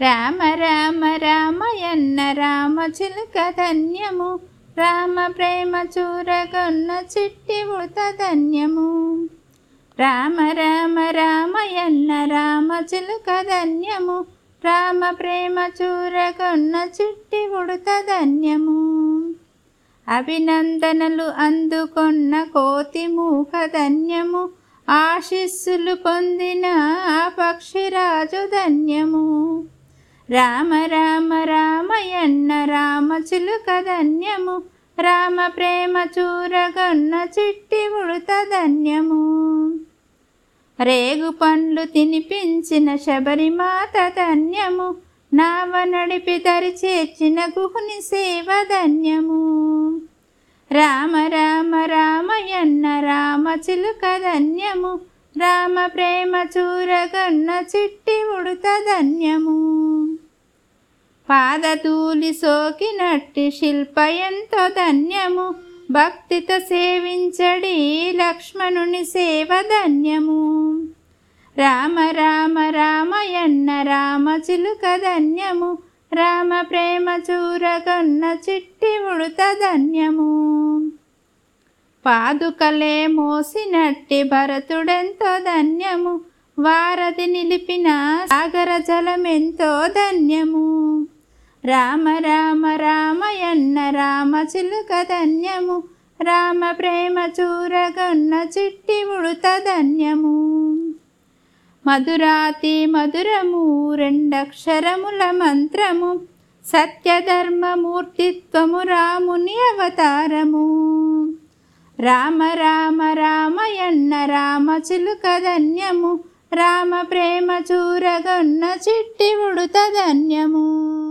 రామ రామ రామయన్న రామ చిలుక ధన్యము. రామ ప్రేమ చూరగొన్న చిట్టి ఉత ధన్యము. రామ రామ రామయన్న రామ చిలుక ధన్యము. రామ ప్రేమ చూరగొన్న చిట్టి ఉడత ధన్యము. అభినందనలు అందుకొన్న కోతి మూక ధన్యము. ఆశీస్సులు పొందిన ఆ పక్షిరాజు ధన్యము. రామ రామ రామయన్న రామ చిలుక ధన్యము. రామ ప్రేమ చూరగొన్న చిట్టి ఉడత ధన్యము. రేగు పండ్లు తినిపించిన శబరిమాత ధన్యము. నావ నడిపి దరి చేర్చిన గుహుని సేవ ధన్యము. రామ రామ రామయన్న రామ చిలుక ధన్యము. రామ ప్రేమ చూరగన్న చిట్టి ఉడత ధన్యము. పాదతూలి సోకినట్టి శిల్ప ఎంతో ధన్యము. భక్తితో సేవించడి లక్ష్మణుని సేవ ధన్యము. రామ రామ రామయన్న రామ చిలుక ధన్యము. రామ ప్రేమ చూరగన్న చిట్టి ఉడత ధన్యము. పాదుకలే మోసినట్టి భరతుడెంతో ధన్యము. వారధి నిలిపిన సాగర జలమెంతో ధన్యము. రామ రామ రామయన్న రామ చిలుక ధన్యము. రామ ప్రేమ చూరగొన్న చిట్టి ఉడుత ధన్యము. మధురాతి మధురము రెండక్షరముల మంత్రము. సత్యధర్మమూర్తిత్వము రాముని అవతారము. రామ రామ రామయన్న రామ చిలుక ధన్యము. రామ ప్రేమ చూరగొన్న చిట్టి ఉడుత ధన్యము.